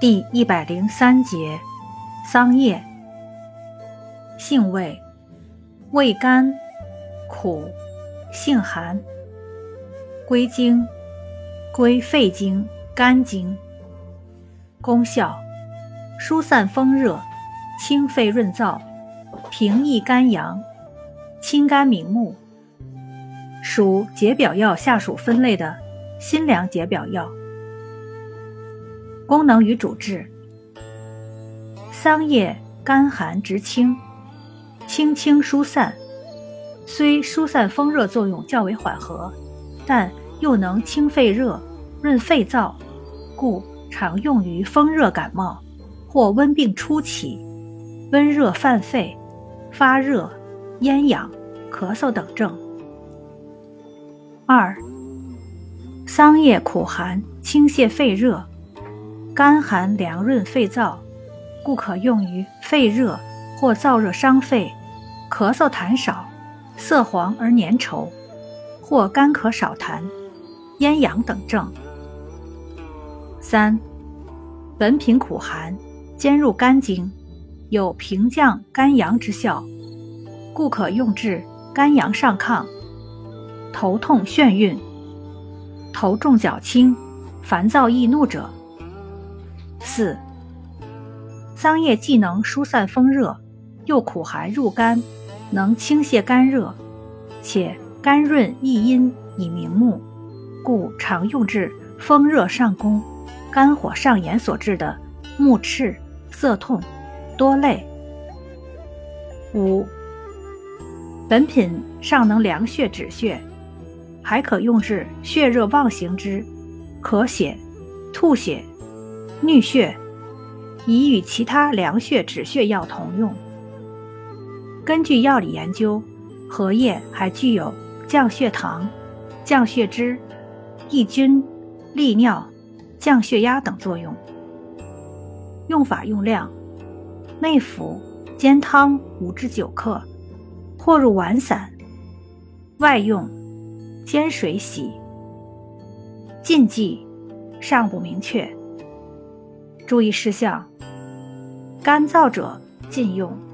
第一百零三节，桑叶，性味，味甘，苦，性寒，归经，归肺经、肝经。功效，疏散风热，清肺润燥，平抑肝阳，清肝明目。属解表药下属分类的辛凉解表药。功能与主治：桑叶甘寒直清，清清疏散，虽疏散风热作用较为缓和，但又能清肺热、润肺燥，故常用于风热感冒或温病初期、温热犯肺、发热、咽痒、咳嗽等症。二、桑叶苦寒，清泻肺热。甘寒凉润肺燥，故可用于肺热或燥热伤肺、咳嗽痰少、色黄而粘稠，或干咳少痰、咽痒等症。三、本品苦寒，兼入肝经，有平降肝阳之效，故可用治肝阳上亢、头痛眩晕、头重脚轻、烦躁易怒者。四、桑叶既能疏散风热，又苦寒入肝，能清泻肝热，且甘润益阴以明目，故常用治风热上攻、肝火上炎所致的目赤、色痛、多泪。五、本品尚能凉血止血，还可用治血热妄行之咳血、吐血。衄血，宜与其他凉血止血药同用。根据药理研究，荷叶还具有降血糖、降血脂、抑菌、利尿、降血压等作用。用法用量：内服煎汤五至九克，或入丸散；外用煎水洗。禁忌尚不明确。注意事项：干燥者禁用。